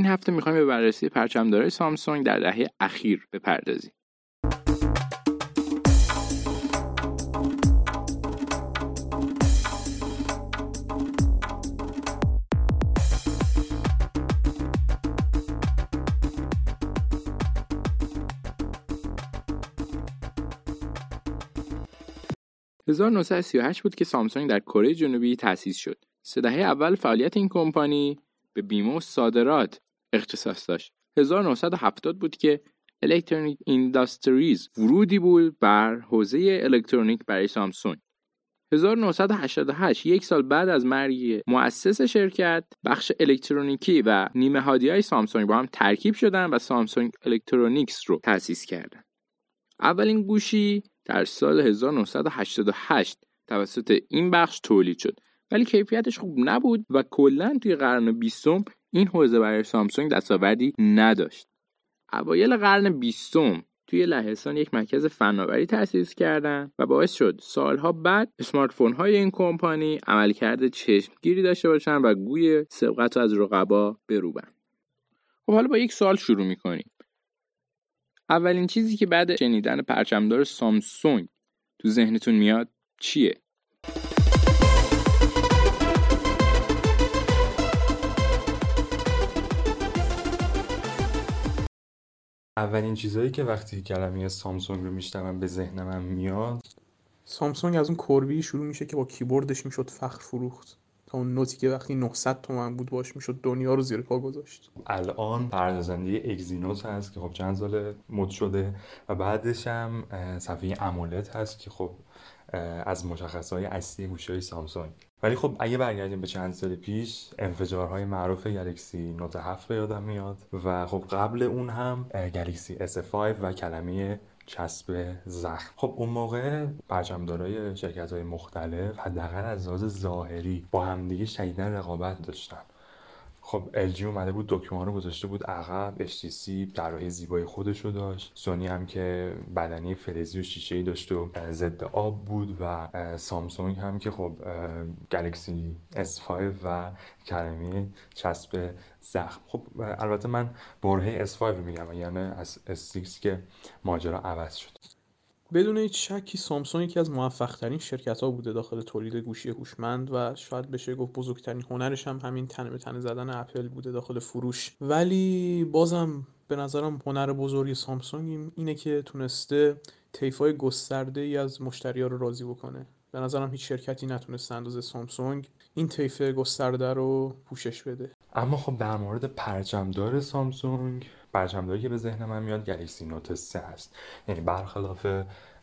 این هفته می‌خوایم به بررسی پرچمدارای سامسونگ در دهه اخیر بپردازیم. 1938 بود که سامسونگ در کره جنوبی تأسیس شد. سه دهه اول فعالیت این کمپانی به بیمه و صادرات اختصاص داشت. 1970 بود که Electronic Industries ورودی بود بر حوزه الکترونیک برای سامسونگ. 1988 یک سال بعد از مرگ مؤسس شرکت بخش الکترونیکی و نیمه هادی های سامسونگ با هم ترکیب شدن و سامسونگ الکترونیکس رو تأسیس کردن. اولین گوشی در سال 1988 توسط این بخش تولید شد ولی کیفیتش خوب نبود و کلا توی قرن بیستم این حوزه برای سامسونگ دستاوردی نداشت. اوایل قرن بیستم توی لهستان یک مرکز فناوری تأسیس کردن و باعث شد سالها بعد اسمارت فون های این کمپانی عملکرد چشمگیری داشته باشن و گوی سبقت از رقبا بروبن. خب حالا با یک سوال شروع می‌کنیم. اولین چیزی که بعد شنیدن پرچمدار سامسونگ تو ذهنتون میاد چیه؟ اولین چیزهایی که وقتی کلمه سامسونگ رو میشنوم به ذهن من میاد سامسونگ از اون کربی شروع میشه که با کیبوردش می‌شد فخر فروخت. تا اون نوتی که وقتی 900 تومن بود باش می‌شد دنیا رو زیر پا گذاشت. الان پردازنده اگزینوس هست که خب چند سال مد شده و بعدش هم صفحه امولت هست که خب از مشخصهای اصلی گوشی سامسونگ. ولی خب اگه برگردیم به چند سال پیش انفجارهای معروف گلکسی نوت 7 به یادم میاد و خب قبل اون هم گلکسی S5 و کلمه چسب زخم. خب اون موقع پرچمدارای شرکت های مختلف حداقل از لحاظ ظاهری با همدیگه شدیدا رقابت داشتن. خب LG اومده بود دکمه رو گذاشته بود عقب HTC طراحی زیبای خودش رو داشت. سونی هم که بدنی فلزی و شیشه ای داشت و ضد آب بود و سامسونگ هم که خب گلکسی S5 و کلمه چسب زخم. خب البته من برهه S5 رو میگم یعنی از S6 که ماجرا عوض شد. بدون هیچ شکی سامسونگ یکی از موفق ترین شرکت ها بوده داخل تولید گوشی هوشمند و شاید بشه گفت بزرگترین هنرش هم همین تن به تن زدن اپل بوده داخل فروش. ولی بازم به نظرم هنر بزرگی سامسونگ اینه که تونسته طیفای گسترده ای از مشتری ها رو راضی بکنه. به نظرم هیچ شرکتی نتونسته اندازه سامسونگ این طیف گسترده رو پوشش بده. اما خب در مورد پرچمدار سامسونگ پرچمداری که به ذهن من میاد گلکسی نوت 3 است. یعنی برخلاف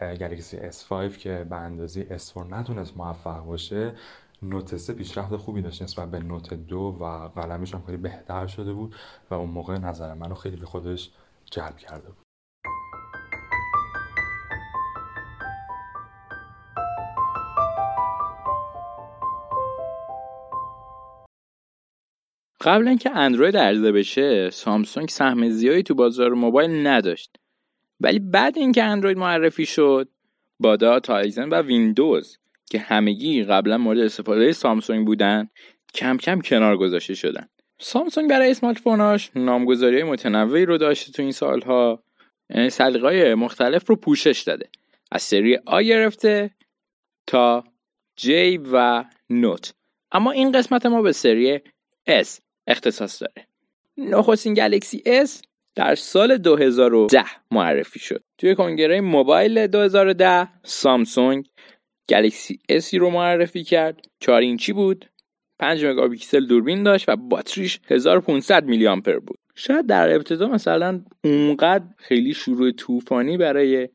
گلکسی S5 که به اندازه S4 نتونست موفق باشه نوت 3 پیشرفت خوبی داشت نسبت به نوت 2 و قلمش هم خیلی بهتر شده بود و اون موقع نظر منو خیلی به خودش جلب کرده بود. قبل اینکه اندروید عرضه بشه سامسونگ سهم زیادی تو بازار موبایل نداشت. ولی بعد اینکه اندروید معرفی شد بادا تایزن و ویندوز که همگی قبلا مورد استفاده سامسونگ بودن کم کم کنار گذاشته شدن. سامسونگ برای اسمارت فوناش نامگذاری متنوعی رو داشته تو این سالها. یعنی سلیقه‌های مختلف رو پوشش داده. از سری آ گرفته تا جی و نوت. اما این قسمت ما به سری S اختصاص داره. نخستین گلکسی S در سال 2010 معرفی شد. توی کنگره موبایل 2010 سامسونگ گلکسی S رو معرفی کرد. 4 اینچی بود 5 مگاپیکسل دوربین داشت و باتریش 1500 میلی آمپر بود. شاید در ابتدا مثلا اونقدر خیلی شروع طوفانی برای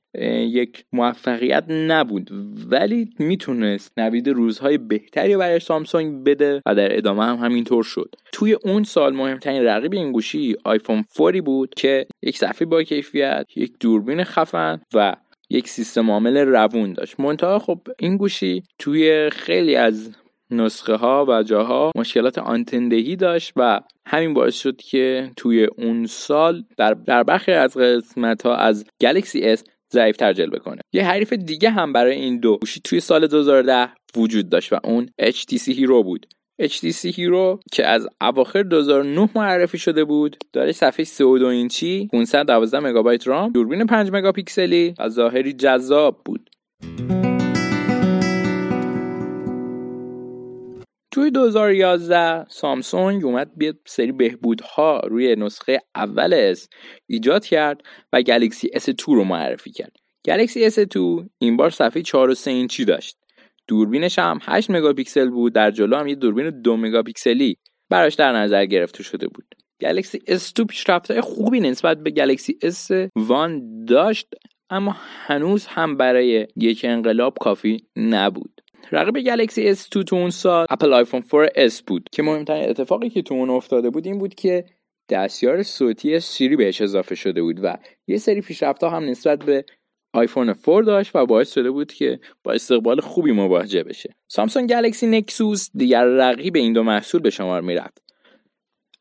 یک موفقیت نبود ولی می‌تونست نوید روزهای بهتری برای سامسونگ بده و در ادامه هم همینطور شد. توی اون سال مهمترین رقیب این گوشی آیفون 4 بود که یک صفحه با کیفیت یک دوربین خفن و یک سیستم عامل روون داشت. منتها خب این گوشی توی خیلی از نسخه ها و جاها مشکلات آنتن‌دهی داشت و همین باعث شد که توی اون سال در, در برخی از قسمت ها از گلکسی S ضعیفتر جلوه کنه. یه حریف دیگه هم برای این دو گوشی توی سال 2010 وجود داشت و اون HTC هیرو بود. HTC هیرو که از اواخر 2009 معرفی شده بود دارای صفحه 3.2 اینچی 512 مگابایت رام دوربین 5 مگاپیکسلی و ظاهری جذاب بود. توی 2011 سامسونگ اومد یه سری بهبودها روی نسخه اول S ایجاد کرد و گلکسی S2 رو معرفی کرد. گلکسی S2 این بار صفحه 4 3 اینچی داشت؟ دوربینش هم 8 مگاپیکسل بود در جلو هم یه دوربین 2 مگاپیکسلی براش در نظر گرفته شده بود. گلکسی S2 پیشرفت‌های خوبی نسبت به گلکسی S1 داشت اما هنوز هم برای یک انقلاب کافی نبود. رقیب گلکسی S2 تو اون سال اپل آیفون 4S بود. که مهمترین اتفاقی که تو اون افتاده بود این بود که دستیار صوتی سیری بهش اضافه شده بود و یه سری پیشرفت‌ها هم نسبت به آیفون 4 داشت و باعث شده بود که با استقبال خوبی مواجه بشه. سامسونگ گلکسی نکسوس دیگر رقیب این دو محصول به شمار می‌رفت.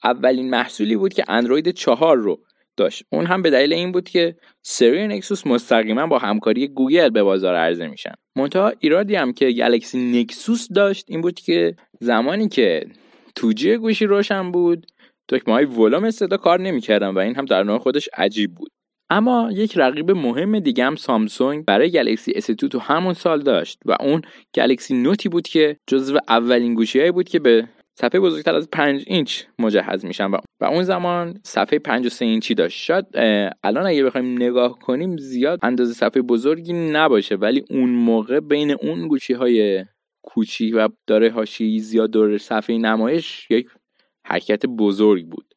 اولین محصولی بود که اندروید 4 رو داشت. اون هم به دلیل این بود که سری نکسوس مستقیما با همکاری گوگل به بازار عرضه میشن. منتها ایرادی هم که گلکسی نکسوس داشت این بود که زمانی که توجیه گوشی روشن بود دکمه های ولوم صدا کار نمی‌کردن و این هم در نوع خودش عجیب بود. اما یک رقیب مهم دیگه هم سامسونگ برای گلکسی S2 تو همون سال داشت و اون گلکسی نوتی بود که جزو اولین گوشیهایی بود که به صفحه بزرگتر از 5 اینچ مجهز میشن و, و اون زمان صفحه 5 و 3 اینچی داشت. شاید الان اگه بخوایم نگاه کنیم زیاد اندازه صفحه بزرگی نباشه ولی اون موقع بین اون گوشی های کوچی و داره هاشی زیاد دور صفحه نمایش یک حرکت بزرگ بود.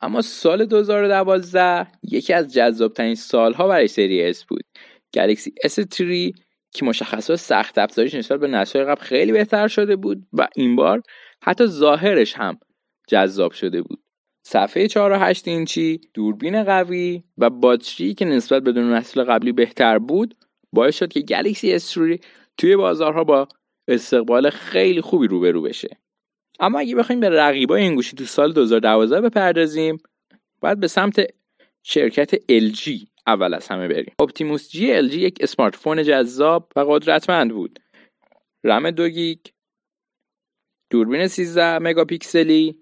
اما سال 2012 یکی از جذابترین سالها برای سری S بود. گلکسی S3 که مشخصات سخت افزاریش نسبت به نسل قبل خیلی بهتر شده بود و این بار حتی ظاهرش هم جذاب شده بود. صفحه 4 و 8 اینچی دوربین قوی و باتری که نسبت به نسل قبلی بهتر بود باعث شد که گلکسی S3 توی بازارها با استقبال خیلی خوبی روبرو بشه. اما اگه بخوایم به رقیبای این گوشی تو سال 2012 بپردازیم باید به سمت شرکت LG اول از همه بریم. اپتیموس G LG یک smart phone جذاب و قدرتمند بود. رم دو گیگ دوربین 13 مگاپیکسلی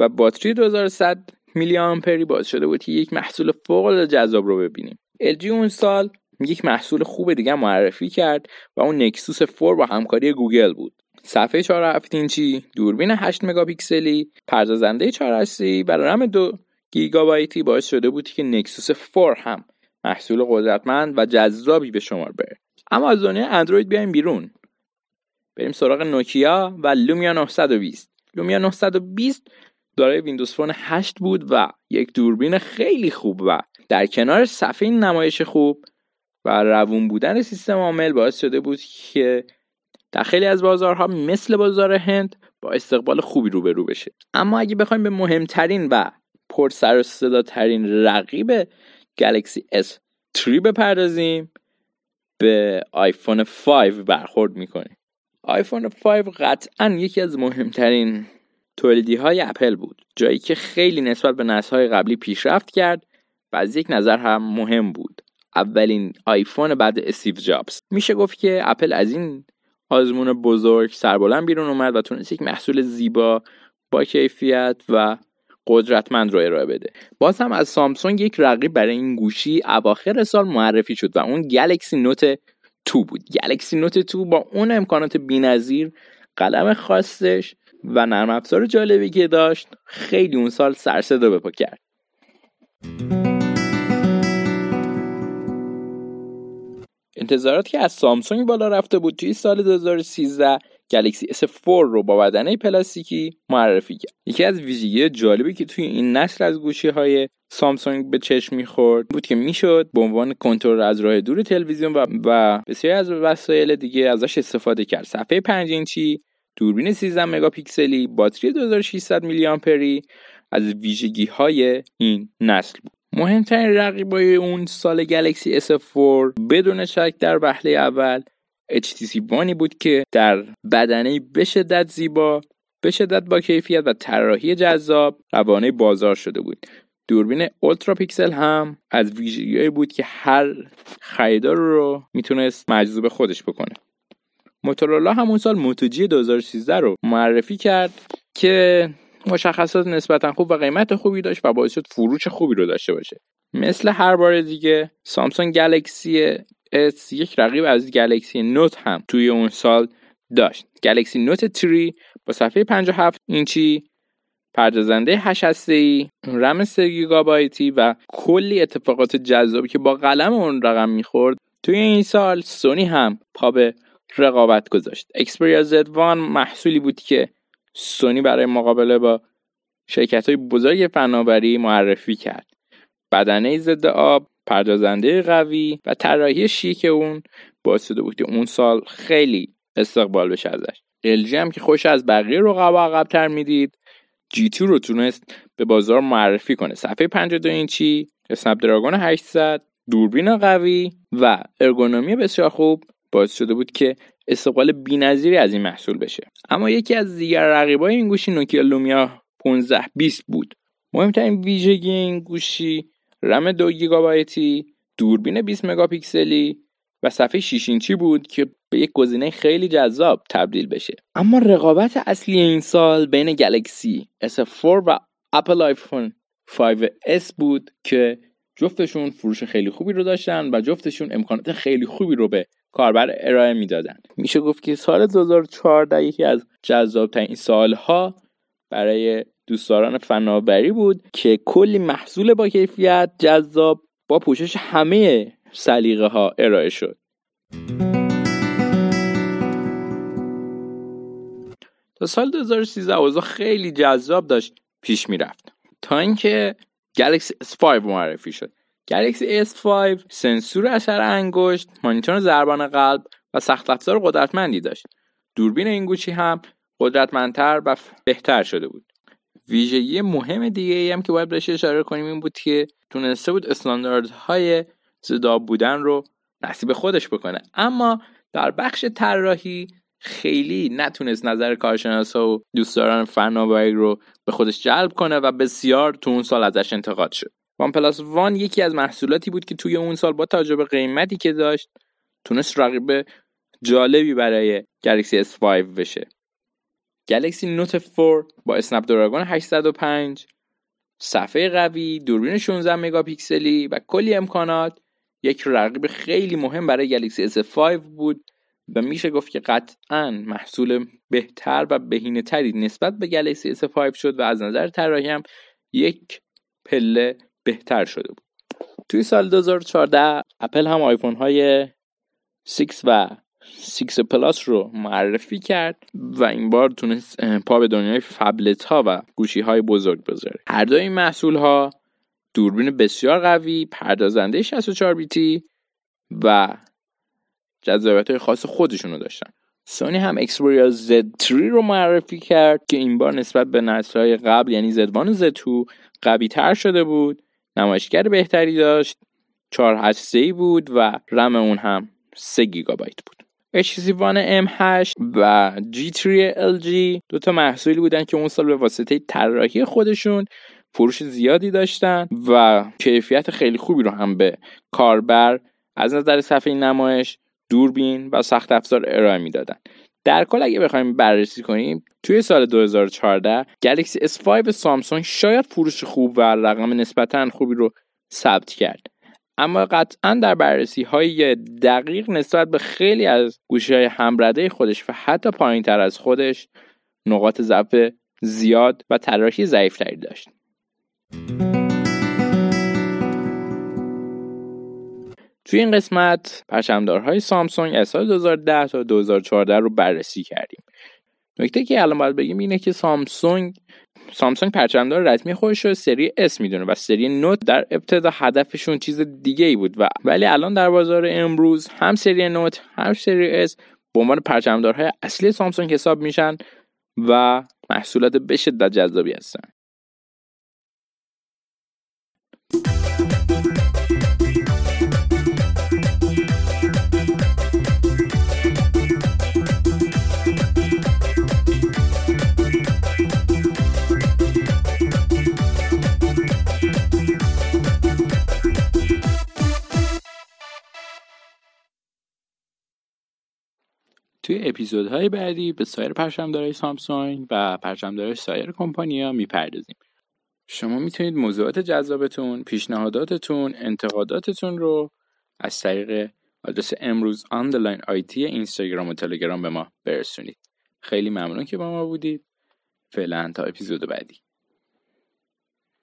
و باتری 2100 میلی آمپری باعث شده بود که یک محصول فوق العاده جذاب رو ببینیم. LG اون سال یک محصول خوب دیگه معرفی کرد و اون نکسوس 4 با همکاری گوگل بود. صفحه 4 اینچی دوربین 8 مگاپیکسلی پردازنده 4 هسته‌ای و رم 2 گیگابایتی باعث شده بود که نکسوس 4 هم محصول قدرتمند و جذابی به شمار بره. اما از دنیای اندروید بیایم بیرون. بریم سراغ نوکیا و لومیا 920 لومیا 920 دارای ویندوز فون 8 بود و یک دوربین خیلی خوب و در کنار صفحه نمایش خوب و روون بودن سیستم عامل باعث شده بود که در خیلی از بازارها مثل بازار هند با استقبال خوبی روبرو بشه. اما اگه بخوایم به مهمترین و پر سر و صدا ترین رقیب گلکسی S3 بپردازیم به آیفون 5 برخورد می‌کنیم. آیفون 5 قطعا یکی از مهمترین تولیدی های اپل بود جایی که خیلی نسبت به نسل های قبلی پیشرفت کرد و از یک نظر هم مهم بود. اولین آیفون بعد استیو جابز میشه گفت که اپل از این آزمون بزرگ سربلند بیرون اومد و تونست یک محصول زیبا با کیفیت و قدرتمند رو ارائه بده. باز هم از سامسونگ یک رقیب برای این گوشی اواخر سال معرفی شد و اون گلکسی نوت 2 بود. گلکسی نوت 2 با اون امکانات بینظیر قلم خاصش و نرم افزار جالبی که داشت خیلی اون سال سرصدا به پا کرد. انتظارات که از سامسونگ بالا رفته بود توی سال 2013 گلکسی S4 رو با بدنه پلاستیکی معرفی کرد. یکی از ویژگی جالبی که توی این نسل از گوشی های سامسونگ به چشم می‌خورد بود که می‌شد به عنوان کنترل از راه دور تلویزیون و, و بسیاری از وسایل دیگه ازش استفاده کرد. صفحه 5 اینچی دوربین 13 مگاپیکسلی باتری 2600 میلی آمپری از ویژگی های این نسل بود. مهمترین رقیبای اون سال گلکسی S4 بدون شک در وهله اول HTC وانی بود که در بدنه به شدت زیبا به شدت با کیفیت و طراحی جذاب روانه بازار شده بود. دوربین اولترا پیکسل هم از ویژگیهایی بود که هر خریدار رو می‌تونست مجذوب خودش بکنه. موتورولا همون سال موتوجی 2013 رو معرفی کرد که مشخصات نسبتا خوب و قیمت خوبی داشت و باعث شد فروش خوبی رو داشته باشه. مثل هر بار دیگه سامسونگ گلکسی اس یک رقیب از گلکسی نوت هم توی اون سال داشت. گلکسی نوت 3 با صفحه 57 اینچی پردازنده 8 ای رم 3 گیگابایتی و کلی اتفاقات جذابی که با قلم اون رقم می‌خورد. توی این سال سونی هم پا به رقابت گذاشت. اکسپریا Z1 محصولی بود که سونی برای مقابله با شرکت های بزرگ فناوری معرفی کرد. بدنه ضد آب پردازنده قوی و طراحی شیک اون باعث شده بود که اون سال خیلی استقبال بشه ازش. LG هم که خوش از بقیه رقبا عقبتر می‌دید جی رو تونست به بازار معرفی کنه. صفحه 52 اینچی اسنپ دراگون 800 دوربین قوی و ارگونومی بسیار خوب باعث شده بود که استقبال بینظیری از این محصول بشه. اما یکی از دیگر رقیبای این گوشی نوکیا لومیا 1520 بود. مهمترین ویژگی این گوشی رم دو گیگابایتی دوربین 20 مگاپیکسلی و صفحه 6 اینچی بود که به یک گزینه خیلی جذاب تبدیل بشه. اما رقابت اصلی این سال بین گلکسی S4 و اپل آیفون 5S بود که جفتشون فروش خیلی خوبی رو داشتن و جفتشون امکانات خیلی خوبی رو به کاربر ارائه می‌دادن. میشه گفت که سال 2014 یکی از جذابترین سالها برای دوستداران فناوری بود که کلی محصول با کیفیت جذاب با پوشش همه سلیقه ها ارائه شد. تا سال 2013 اوضاع خیلی جذاب داشت پیش می‌رفت. تا اینکه گلکسی S5 معرفی شد. گلکسی S5 سنسور اثر انگشت مانیتور ضربان قلب و سخت افزار قدرتمندی داشت. دوربین این گوشی هم قدرتمندتر و بهتر شده بود. ویژگی مهم دیگه ای هم که باید بهش اشاره کنیم این بود که تونسته بود استانداردهای زداب بودن رو نصیب خودش بکنه. اما در بخش طراحی خیلی نتونست نظر کارشناسا و دوستداران فناوری رو به خودش جلب کنه و بسیار تو اون سال ازش انتقاد شد. وان پلاس وان یکی از محصولاتی بود که توی اون سال با توجه به قیمتی که داشت تونست رقیب جالبی برای گلکسی S5 بشه. گلکسی نوت 4 با اسنپ دراگون 805 صفحه قوی دوربین 16 مگاپیکسلی و کلی امکانات. یک رقیب خیلی مهم برای گلکسی S5 بود و میشه گفت که قطعا محصول بهتر و بهینه تری نسبت به گلکسی S5 شد و از نظر طراحی هم یک پله بهتر شده بود. توی سال 2014 اپل هم آیفون های 6 و 6 پلاس رو معرفی کرد و این بار تونست پا به دنیای فبلت ها و گوشی های بزرگ بذاره. هر دو این محصول ها دوربین بسیار قوی پردازنده 64 بیتی و جذابیت های خاص خودشونو داشتن. سونی هم اکسپریا Z3 رو معرفی کرد که این بار نسبت به نسلهای قبل یعنی Z1 و Z2 قوی تر شده بود. نمایشگر بهتری داشت. 4 ای بود و رم اون هم 3 گیگابایت بود. HTC One M8 و G3 LG دو تا محصولی بودن که اون سال به واسطه طراحی خودشون فروش زیادی داشتن و کیفیت خیلی خوبی رو هم به کاربر از نظر صفحه نمایش دوربین و سخت افزار ارائه می‌دادن. در کل اگه بخوایم بررسی کنیم توی سال 2014 گلکسی S5 سامسونگ شاید فروش خوب و رقم نسبتا خوبی رو ثبت کرد. اما قطعا در بررسی های دقیق نسبت به خیلی از گوشی های همرده خودش و حتی پایین تر از خودش نقاط ضعف زیاد و طراحی ضعیفتری داشت. توی این قسمت پرچمدارهای سامسونگ از سال 2010 تا 2014 رو بررسی کردیم. نکته که الان باید بگیم اینه که سامسونگ سامسونگ پرچمدار رسمی خودش رو سری اس می‌دونه و سری نوت در ابتدا هدفشون چیز دیگه ای بود و ولی الان در بازار امروز هم سری نوت هم سری اس به عنوان پرچمدارهای اصلی سامسونگ حساب میشن و محصولات به شدت جذابی هستن. توی اپیزودهای بعدی به سایر پرچمدارای سامسونگ و پرچمدارای سایر کمپانیا می‌پردازیم. شما می‌تونید موضوعات جذابتون پیشنهاداتتون انتقاداتتون رو از طریق آدرس امروز underline IT اینستاگرام و تلگرام به ما برسونید. خیلی ممنون که با ما بودید. فعلا تا اپیزود بعدی.